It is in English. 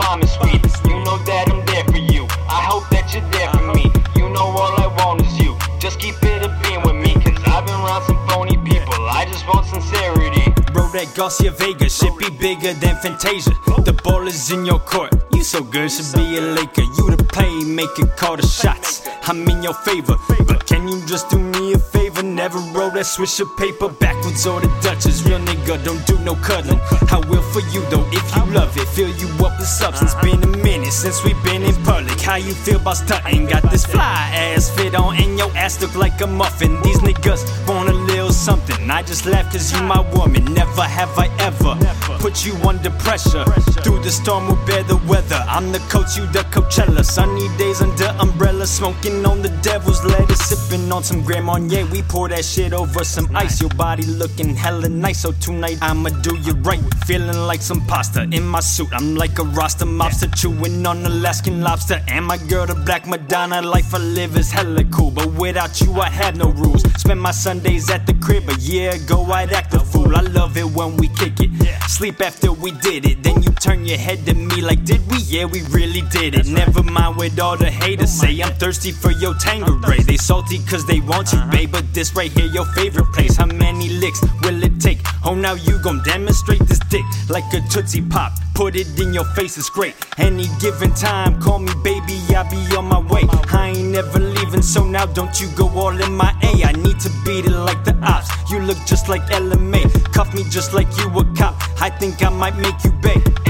bombing street. You know that I'm there for you. I hope that you're there for me. You know all I want is you. Just keep it a being with me, cause I've been around some phony people. I just want sincerity. Bro, that Garcia Vega shit be bigger than Fantasia. The ball is in your court. You so good, should be a Laker. You the playmaker, call the shots. I'm in your favor, but can you just do me a favor? Never roll that swisher paper backwards or the Dutchess. Real nigga, don't do no cuddling. I will for you though, if you love it. Fill you up with substance. Been a minute since we been in public. How you feel about stunting? Got this fly ass fit on, and your ass look like a muffin. These niggas want a something. I just laugh cause you my woman. Never have I ever put you under pressure. Through the storm, we'll bear the weather. I'm the coach, you the Coachella. Sunny days under umbrella, smoking on the devil's lettuce, sipping on some Grand Marnier. We pour that shit over some ice. Your body looking hella nice, so tonight I'ma do you right. Feeling like some pasta in my suit. I'm like a Rasta mobster chewing on Alaskan lobster. And my girl, the Black Madonna, life I live is hella cool. But without you, I have no rules. Spend my Sundays at the crib. A year ago, I'd act a fool. I love it when we kick it. Sleep after we did it. Then you turn your head to me like, did we? Yeah, we really did it. Never mind what all the haters say. I'm thirsty for your Tanqueray. They salty cause they want you, uh-huh. babe. But this right here, your favorite place. How many licks will? Oh, now you gon' demonstrate this dick like a Tootsie Pop. Put it in your face, it's great. Any given time, call me baby, I'll be on my way. I ain't never leaving, so now don't you go all in my A. I need to beat it like the ops. You look just like LMA. Cuff me just like you a cop. I think I might make you beg.